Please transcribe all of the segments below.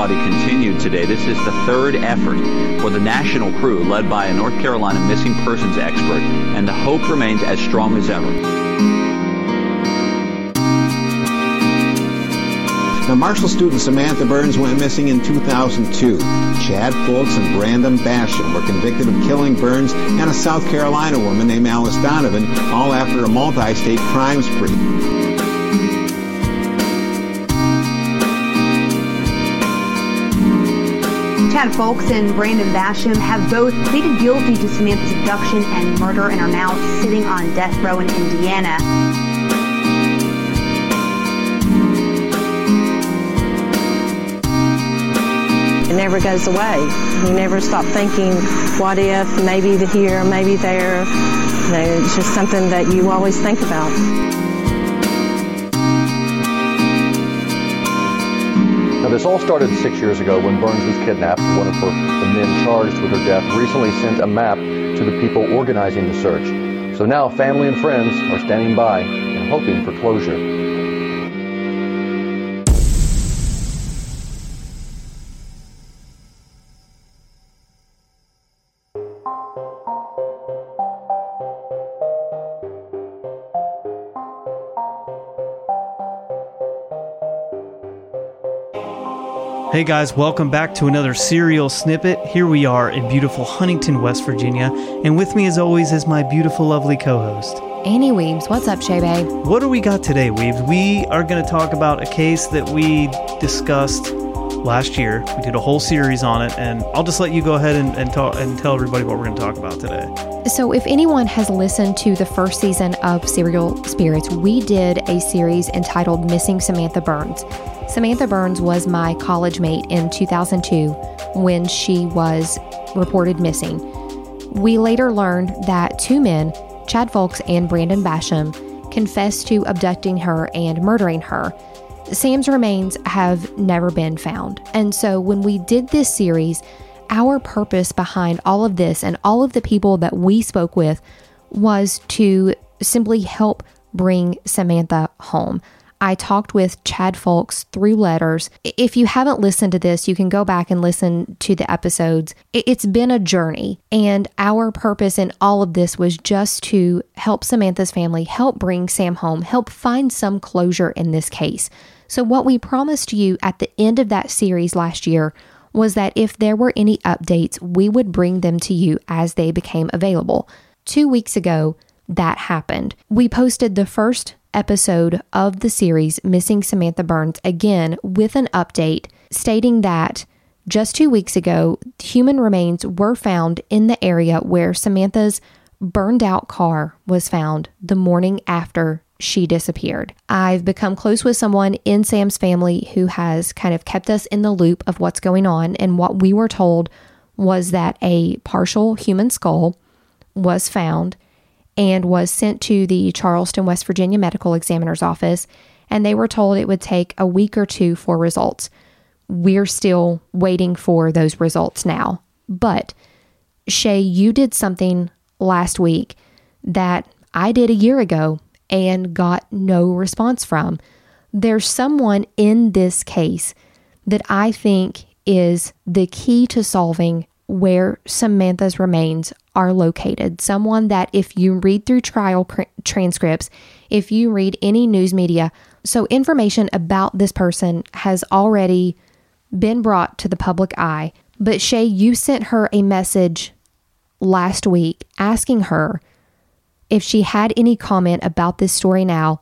body continued today. This is the third effort for the national crew led by a North Carolina missing persons expert, and the hope remains as strong as ever. Now, Marshall student Samantha Burns went missing in 2002. Chad Fulks and Brandon Basham were convicted of killing Burns and a South Carolina woman named Alice Donovan, all after a multi-state crime spree. Chad Fulks and Brandon Basham have both pleaded guilty to Samantha's abduction and murder and are now sitting on death row in Indiana. It never goes away. You never stop thinking, what if, maybe the here, maybe there. You know, it's just something that you always think about. This all started six years ago when Burns was kidnapped. One of her, the men charged with her death recently sent a map to the people organizing the search. So now family and friends are standing by and hoping for closure. Hey guys, welcome back to another serial snippet. Here we are in beautiful Huntington, West Virginia, and with me as always is my beautiful, lovely co host. Annie Weebs. What's up, Shay Bay? What do we got today, Weebs? We are going to talk about a case that we discussed last year. We did a whole series on it, and I'll just let you go ahead and, and, talk, and tell everybody what we're going to talk about today. So, if anyone has listened to the first season of Serial Spirits, we did a series entitled Missing Samantha Burns. Samantha Burns was my college mate in 2002 when she was reported missing. We later learned that two men, Chad Fulks and Brandon Basham, confessed to abducting her and murdering her. Sam's remains have never been found. And so when we did this series, our purpose behind all of this and all of the people that we spoke with was to simply help bring Samantha home. I talked with Chad Fulks through letters. If you haven't listened to this, you can go back and listen to the episodes. It's been a journey, and our purpose in all of this was just to help Samantha's family, help bring Sam home, help find some closure in this case. So, what we promised you at the end of that series last year was that if there were any updates, we would bring them to you as they became available. Two weeks ago, that happened. We posted the first episode of the series, Missing Samantha Burns, again with an update stating that just two weeks ago, human remains were found in the area where Samantha's burned out car was found the morning after she disappeared. I've become close with someone in Sam's family who has kind of kept us in the loop of what's going on. And what we were told was that a partial human skull was found and was sent to the Charleston, West Virginia Medical Examiner's Office, and they were told it would take a week or two for results. We're still waiting for those results now. But Shay, you did something last week that I did a year ago and got no response from. There's someone in this case that I think is the key to solving where Samantha's remains are located. Someone that, if you read through trial pr- transcripts, if you read any news media, so information about this person has already been brought to the public eye. But Shay, you sent her a message last week asking her if she had any comment about this story now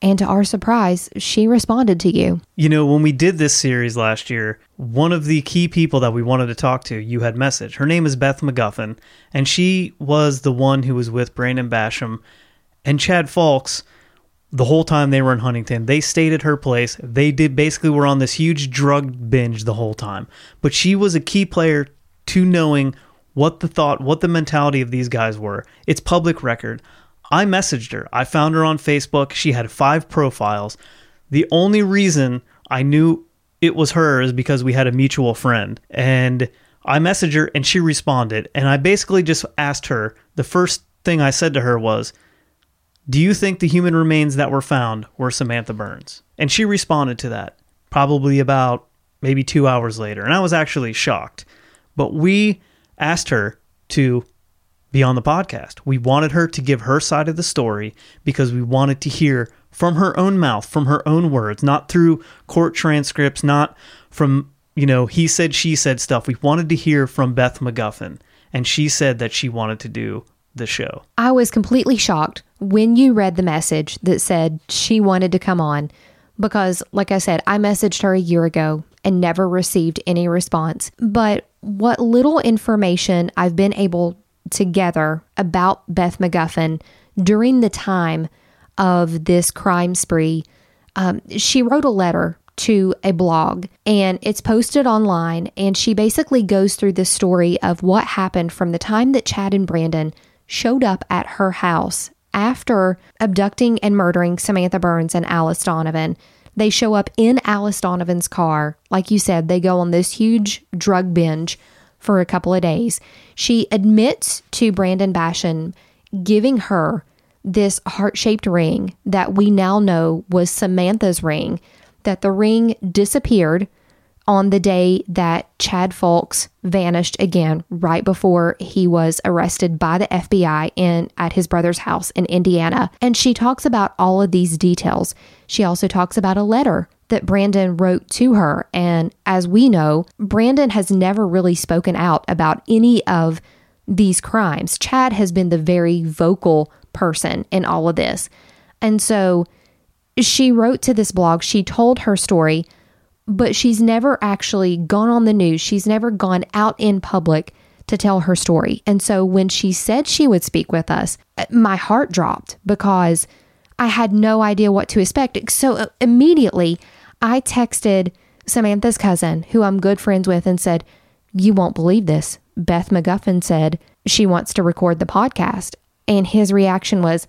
and to our surprise, she responded to you. You know, when we did this series last year, one of the key people that we wanted to talk to, you had message. Her name is Beth McGuffin, and she was the one who was with Brandon Basham and Chad Folks the whole time they were in Huntington. They stayed at her place. They did basically were on this huge drug binge the whole time. But she was a key player to knowing what the thought, what the mentality of these guys were. It's public record. I messaged her. I found her on Facebook. She had five profiles. The only reason I knew it was her is because we had a mutual friend. And I messaged her and she responded. And I basically just asked her the first thing I said to her was, Do you think the human remains that were found were Samantha Burns? And she responded to that probably about maybe two hours later. And I was actually shocked. But we asked her to be on the podcast. We wanted her to give her side of the story because we wanted to hear from her own mouth, from her own words, not through court transcripts, not from, you know, he said, she said stuff. We wanted to hear from Beth McGuffin. And she said that she wanted to do the show. I was completely shocked when you read the message that said she wanted to come on because, like I said, I messaged her a year ago and never received any response. But what little information I've been able to gather about Beth McGuffin during the time of this crime spree, um, she wrote a letter to a blog and it's posted online. And she basically goes through the story of what happened from the time that Chad and Brandon showed up at her house after abducting and murdering Samantha Burns and Alice Donovan. They show up in Alice Donovan's car. Like you said, they go on this huge drug binge for a couple of days. She admits to Brandon Basham giving her this heart shaped ring that we now know was Samantha's ring, that the ring disappeared on the day that Chad Fulks vanished again, right before he was arrested by the FBI in at his brother's house in Indiana. And she talks about all of these details. She also talks about a letter that Brandon wrote to her. And as we know, Brandon has never really spoken out about any of these crimes. Chad has been the very vocal person in all of this. And so she wrote to this blog, she told her story but she's never actually gone on the news. She's never gone out in public to tell her story. And so when she said she would speak with us, my heart dropped because I had no idea what to expect. So uh, immediately I texted Samantha's cousin, who I'm good friends with, and said, You won't believe this. Beth McGuffin said she wants to record the podcast. And his reaction was,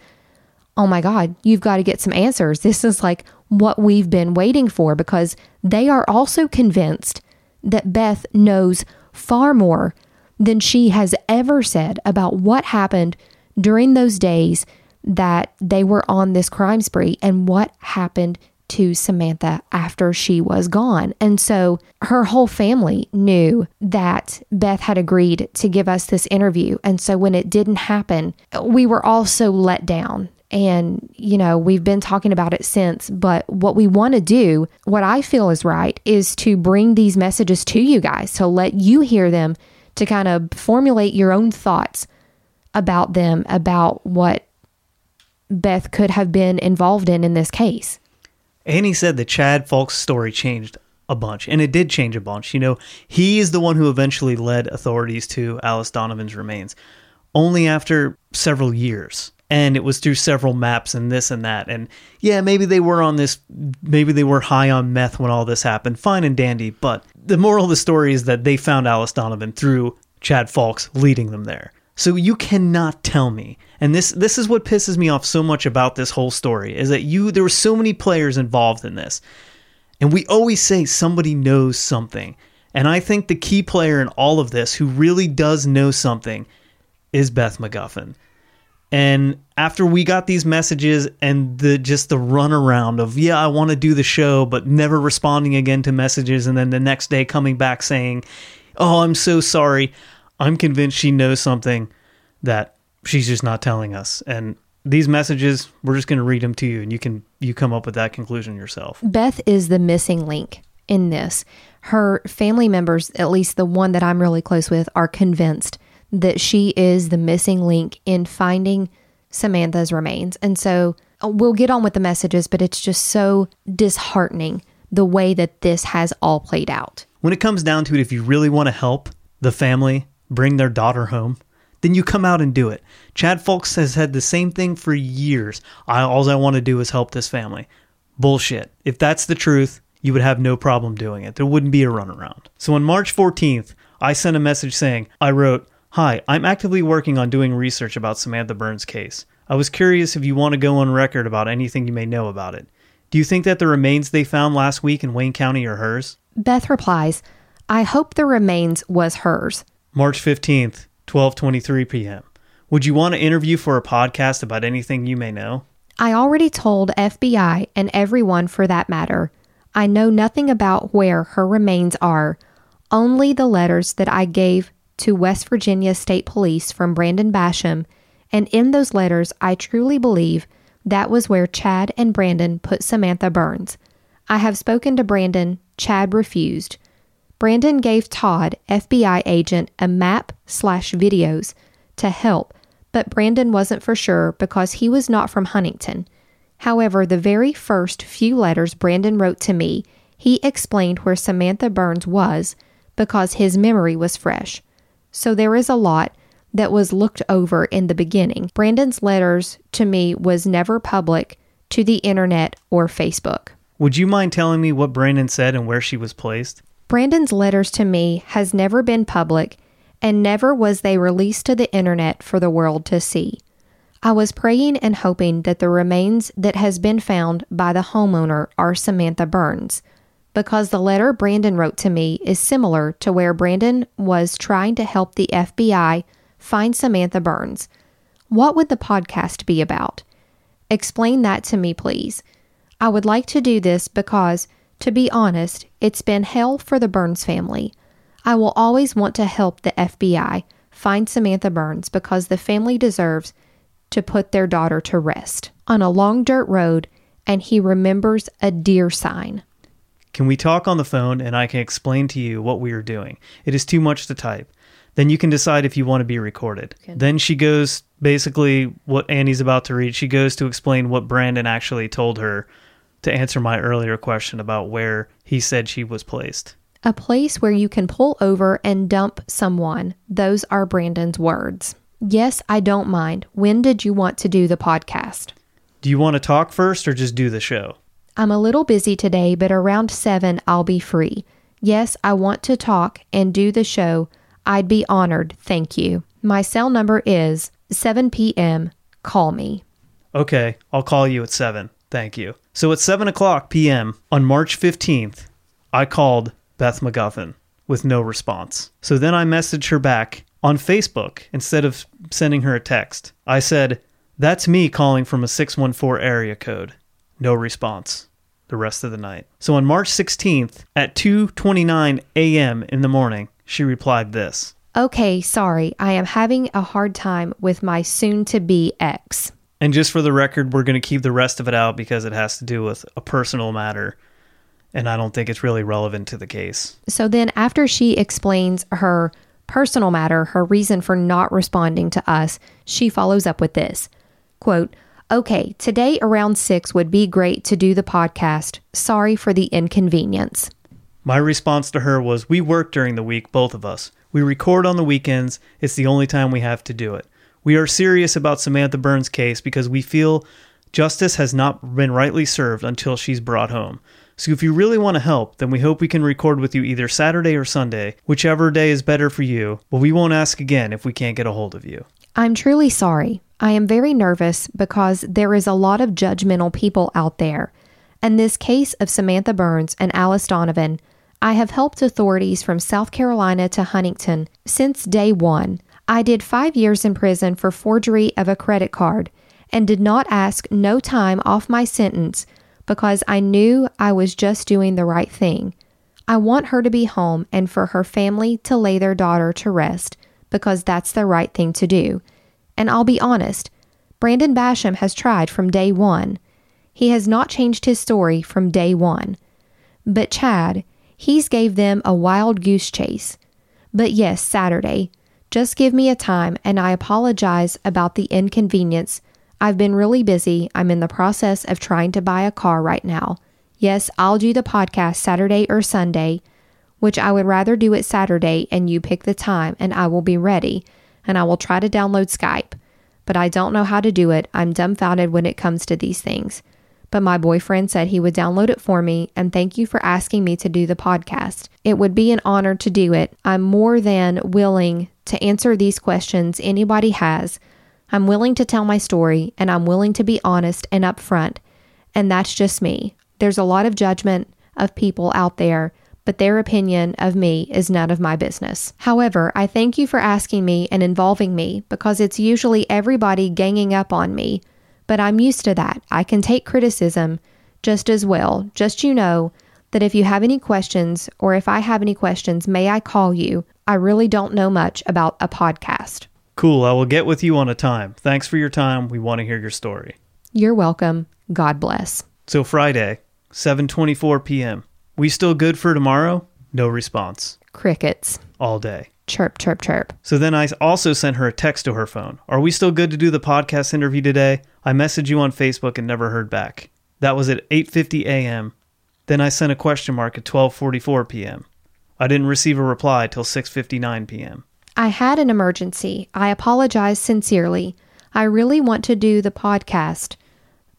Oh my God, you've got to get some answers. This is like what we've been waiting for because they are also convinced that Beth knows far more than she has ever said about what happened during those days that they were on this crime spree and what happened to Samantha after she was gone. And so her whole family knew that Beth had agreed to give us this interview. And so when it didn't happen, we were all so let down. And, you know, we've been talking about it since, but what we want to do, what I feel is right, is to bring these messages to you guys, to let you hear them, to kind of formulate your own thoughts about them, about what Beth could have been involved in in this case. Annie said that Chad Fulks' story changed a bunch, and it did change a bunch. You know, he is the one who eventually led authorities to Alice Donovan's remains, only after several years and it was through several maps and this and that. And yeah maybe they were on this maybe they were high on meth when all this happened. Fine and dandy. But the moral of the story is that they found alice donovan through chad fulks leading them there. So you cannot tell me and this this is what pisses me off so much about this whole story is that you there were so many players involved in this. And we always say somebody knows something. And i think the key player in all of this who really does know something is beth mcguffin and after we got these messages and the just the runaround of yeah, I want to do the show, but never responding again to messages, and then the next day coming back saying, "Oh, I'm so sorry," I'm convinced she knows something that she's just not telling us. And these messages, we're just going to read them to you, and you can you come up with that conclusion yourself. Beth is the missing link in this. Her family members, at least the one that I'm really close with, are convinced that she is the missing link in finding Samantha's remains. And so uh, we'll get on with the messages, but it's just so disheartening the way that this has all played out. When it comes down to it, if you really want to help the family bring their daughter home, then you come out and do it. Chad Fulks has had the same thing for years. I, all I want to do is help this family. Bullshit. If that's the truth, you would have no problem doing it. There wouldn't be a runaround. So on March 14th, I sent a message saying, I wrote, Hi, I'm actively working on doing research about Samantha Burns' case. I was curious if you want to go on record about anything you may know about it. Do you think that the remains they found last week in Wayne County are hers? Beth replies, I hope the remains was hers. March 15th, 12:23 p.m. Would you want to interview for a podcast about anything you may know? I already told FBI and everyone for that matter I know nothing about where her remains are, only the letters that I gave to West Virginia State Police from Brandon Basham, and in those letters, I truly believe that was where Chad and Brandon put Samantha Burns. I have spoken to Brandon, Chad refused. Brandon gave Todd, FBI agent, a map slash videos to help, but Brandon wasn't for sure because he was not from Huntington. However, the very first few letters Brandon wrote to me, he explained where Samantha Burns was because his memory was fresh. So there is a lot that was looked over in the beginning. Brandon's letters to me was never public to the internet or Facebook. Would you mind telling me what Brandon said and where she was placed? Brandon's letters to me has never been public and never was they released to the internet for the world to see. I was praying and hoping that the remains that has been found by the homeowner are Samantha Burns because the letter Brandon wrote to me is similar to where Brandon was trying to help the FBI find Samantha Burns. What would the podcast be about? Explain that to me, please. I would like to do this because, to be honest, it's been hell for the Burns family. I will always want to help the FBI find Samantha Burns because the family deserves to put their daughter to rest. On a long dirt road, and he remembers a deer sign. Can we talk on the phone and I can explain to you what we are doing? It is too much to type. Then you can decide if you want to be recorded. Okay. Then she goes basically what Annie's about to read. She goes to explain what Brandon actually told her to answer my earlier question about where he said she was placed. A place where you can pull over and dump someone. Those are Brandon's words. Yes, I don't mind. When did you want to do the podcast? Do you want to talk first or just do the show? I'm a little busy today, but around 7 I'll be free. Yes, I want to talk and do the show. I'd be honored. Thank you. My cell number is 7 p.m. Call me. Okay, I'll call you at 7. Thank you. So at 7 o'clock p.m. on March 15th, I called Beth McGuffin with no response. So then I messaged her back on Facebook instead of sending her a text. I said, That's me calling from a 614 area code. No response the rest of the night. So on March 16th at 2:29 a.m. in the morning, she replied this. Okay, sorry. I am having a hard time with my soon to be ex. And just for the record, we're going to keep the rest of it out because it has to do with a personal matter. And I don't think it's really relevant to the case. So then, after she explains her personal matter, her reason for not responding to us, she follows up with this quote, Okay, today around six would be great to do the podcast. Sorry for the inconvenience. My response to her was We work during the week, both of us. We record on the weekends. It's the only time we have to do it. We are serious about Samantha Burns' case because we feel justice has not been rightly served until she's brought home. So if you really want to help, then we hope we can record with you either Saturday or Sunday, whichever day is better for you, but we won't ask again if we can't get a hold of you. I'm truly sorry. I am very nervous because there is a lot of judgmental people out there. And this case of Samantha Burns and Alice Donovan, I have helped authorities from South Carolina to Huntington since day one. I did five years in prison for forgery of a credit card and did not ask no time off my sentence because I knew I was just doing the right thing. I want her to be home and for her family to lay their daughter to rest because that's the right thing to do. And I'll be honest, Brandon Basham has tried from day one. He has not changed his story from day one. But Chad, he's gave them a wild goose chase. But yes, Saturday. Just give me a time and I apologize about the inconvenience I've been really busy. I'm in the process of trying to buy a car right now. Yes, I'll do the podcast Saturday or Sunday, which I would rather do it Saturday and you pick the time and I will be ready and I will try to download Skype. But I don't know how to do it. I'm dumbfounded when it comes to these things. But my boyfriend said he would download it for me, and thank you for asking me to do the podcast. It would be an honor to do it. I'm more than willing to answer these questions anybody has I'm willing to tell my story and I'm willing to be honest and upfront. And that's just me. There's a lot of judgment of people out there, but their opinion of me is none of my business. However, I thank you for asking me and involving me because it's usually everybody ganging up on me. But I'm used to that. I can take criticism just as well. Just you know that if you have any questions or if I have any questions, may I call you? I really don't know much about a podcast. Cool. I will get with you on a time. Thanks for your time. We want to hear your story. You're welcome. God bless. So Friday, 7:24 p.m. We still good for tomorrow? No response. Crickets. All day. Chirp, chirp, chirp. So then I also sent her a text to her phone. Are we still good to do the podcast interview today? I messaged you on Facebook and never heard back. That was at 8:50 a.m. Then I sent a question mark at 12:44 p.m. I didn't receive a reply till 6:59 p.m. I had an emergency. I apologize sincerely. I really want to do the podcast,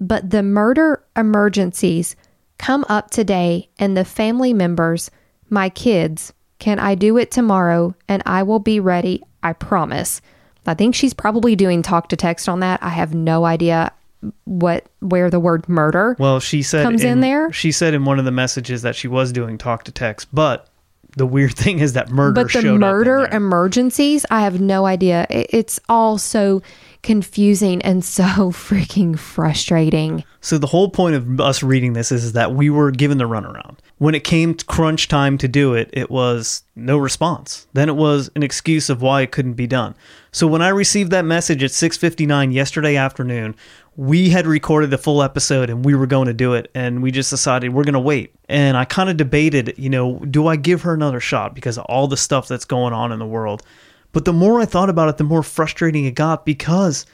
but the murder emergencies come up today and the family members, my kids, can I do it tomorrow and I will be ready, I promise. I think she's probably doing talk to text on that. I have no idea what where the word murder Well, she said comes in there. She said in one of the messages that she was doing talk to text, but the weird thing is that murder but the murder up in there. emergencies, I have no idea. It's all so confusing and so freaking frustrating. So the whole point of us reading this is that we were given the runaround. When it came to crunch time to do it, it was no response. Then it was an excuse of why it couldn't be done. So when I received that message at 6:59 yesterday afternoon, we had recorded the full episode and we were going to do it and we just decided we're going to wait. And I kind of debated, you know, do I give her another shot because of all the stuff that's going on in the world? But the more I thought about it, the more frustrating it got because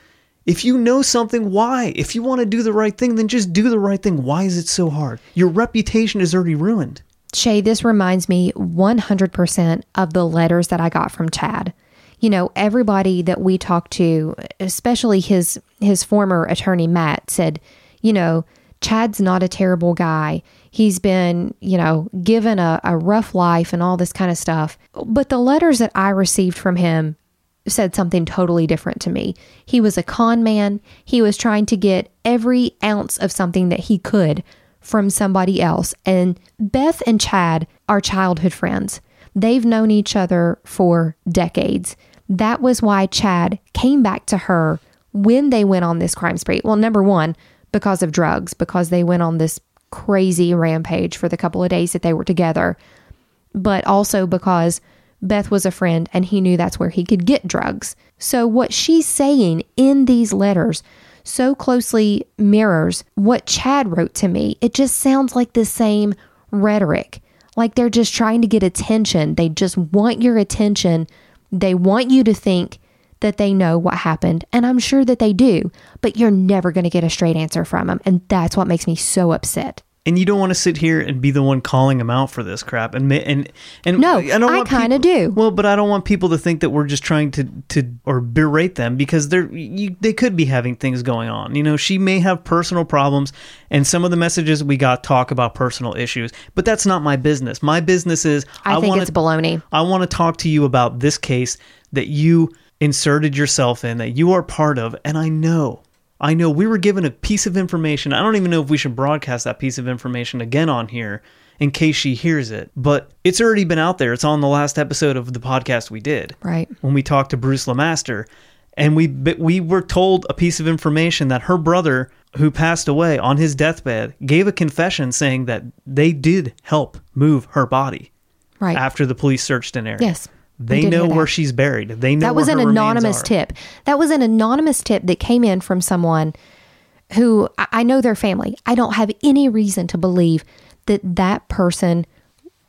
if you know something, why? If you want to do the right thing, then just do the right thing. Why is it so hard? Your reputation is already ruined. Shay, this reminds me 100% of the letters that I got from Chad. You know, everybody that we talked to, especially his his former attorney Matt said, you know, Chad's not a terrible guy. He's been, you know, given a, a rough life and all this kind of stuff. But the letters that I received from him said something totally different to me. He was a con man. He was trying to get every ounce of something that he could from somebody else. And Beth and Chad are childhood friends. They've known each other for decades. That was why Chad came back to her when they went on this crime spree. Well, number one, because of drugs, because they went on this crazy rampage for the couple of days that they were together, but also because Beth was a friend and he knew that's where he could get drugs. So, what she's saying in these letters so closely mirrors what Chad wrote to me. It just sounds like the same rhetoric. Like they're just trying to get attention. They just want your attention. They want you to think that they know what happened. And I'm sure that they do, but you're never going to get a straight answer from them. And that's what makes me so upset. And you don't want to sit here and be the one calling them out for this crap. And and and No, don't I kinda do. Well, but I don't want people to think that we're just trying to to or berate them because they're you, they could be having things going on. You know, she may have personal problems, and some of the messages we got talk about personal issues. But that's not my business. My business is I, think wanna, it's baloney. I want to talk to you about this case that you inserted yourself in, that you are part of, and I know, I know we were given a piece of information. I don't even know if we should broadcast that piece of information again on here in case she hears it, but it's already been out there. It's on the last episode of the podcast we did Right. when we talked to Bruce Lamaster, and we we were told a piece of information that her brother, who passed away on his deathbed, gave a confession saying that they did help move her body Right. after the police searched an area. Yes. They know where she's buried. They know that was an anonymous tip. That was an anonymous tip that came in from someone who I I know their family. I don't have any reason to believe that that person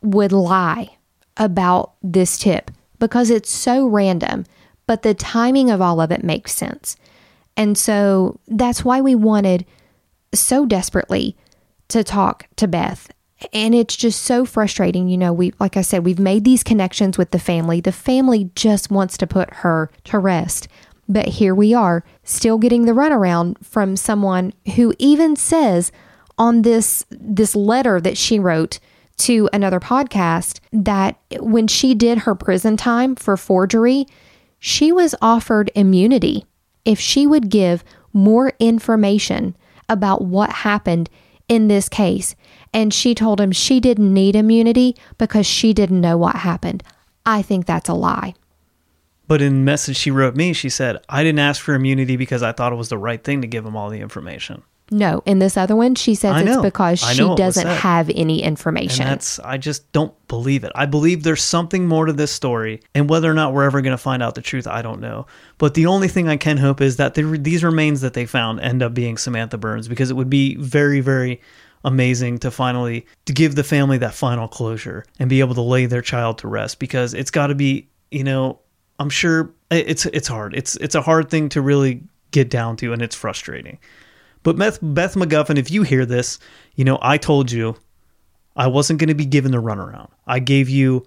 would lie about this tip because it's so random, but the timing of all of it makes sense. And so that's why we wanted so desperately to talk to Beth. And it's just so frustrating. You know, we, like I said, we've made these connections with the family. The family just wants to put her to rest. But here we are, still getting the runaround from someone who even says on this this letter that she wrote to another podcast that when she did her prison time for forgery, she was offered immunity if she would give more information about what happened in this case. And she told him she didn't need immunity because she didn't know what happened. I think that's a lie. But in the message she wrote me, she said, I didn't ask for immunity because I thought it was the right thing to give them all the information. No, in this other one, she says it's because she know it was doesn't have any And information. that's I just don't believe it. I believe there's something more to this story, and whether or not we're ever going to find out the truth, I don't know. But the only thing I can hope is that the, these remains that they found end up being Samantha Burns, because it would be very, very amazing to finally to give the family that final closure and be able to lay their child to rest. Because it's got to be, you know, I'm sure it's it's hard. It's it's a hard thing to really get down to, and it's frustrating. But Beth, Beth McGuffin, if you hear this, you know, I told you I wasn't going to be given the runaround. I gave you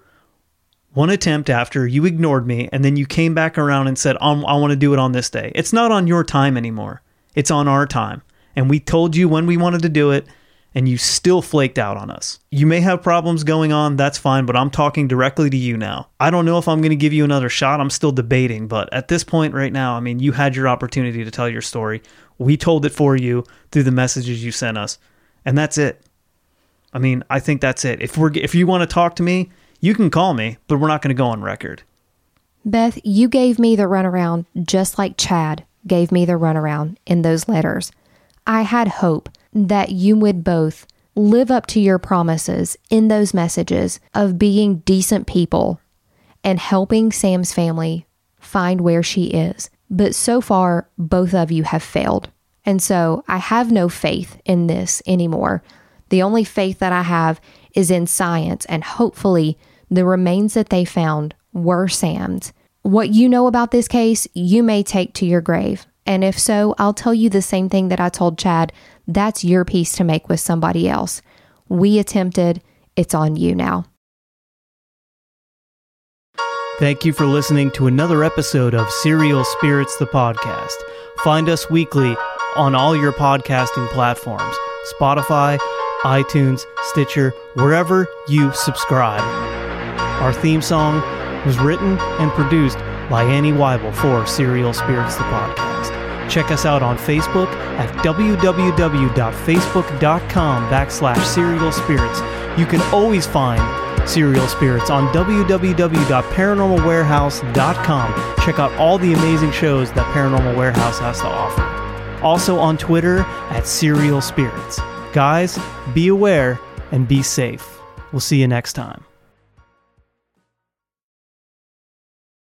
one attempt after you ignored me, and then you came back around and said, I want to do it on this day. It's not on your time anymore, it's on our time. And we told you when we wanted to do it, and you still flaked out on us. You may have problems going on, that's fine, but I'm talking directly to you now. I don't know if I'm going to give you another shot. I'm still debating, but at this point right now, I mean, you had your opportunity to tell your story. We told it for you through the messages you sent us, and that's it. I mean, I think that's it. If we're if you want to talk to me, you can call me, but we're not going to go on record. Beth, you gave me the runaround just like Chad gave me the runaround in those letters. I had hope that you would both live up to your promises in those messages of being decent people and helping Sam's family find where she is. But so far, both of you have failed. And so I have no faith in this anymore. The only faith that I have is in science, and hopefully, the remains that they found were Sam's. What you know about this case, you may take to your grave. And if so, I'll tell you the same thing that I told Chad. That's your piece to make with somebody else. We attempted, it's on you now. Thank you for listening to another episode of Serial Spirits the podcast. Find us weekly on all your podcasting platforms Spotify, iTunes, Stitcher, wherever you subscribe. Our theme song was written and produced by Annie Weibel for Serial Spirits the podcast. Check us out on Facebook at www.facebook.com backslash serial spirits. You can always find Serial Spirits on www.paranormalwarehouse.com. Check out all the amazing shows that Paranormal Warehouse has to offer. Also on Twitter at Serial Spirits. Guys, be aware and be safe. We'll see you next time.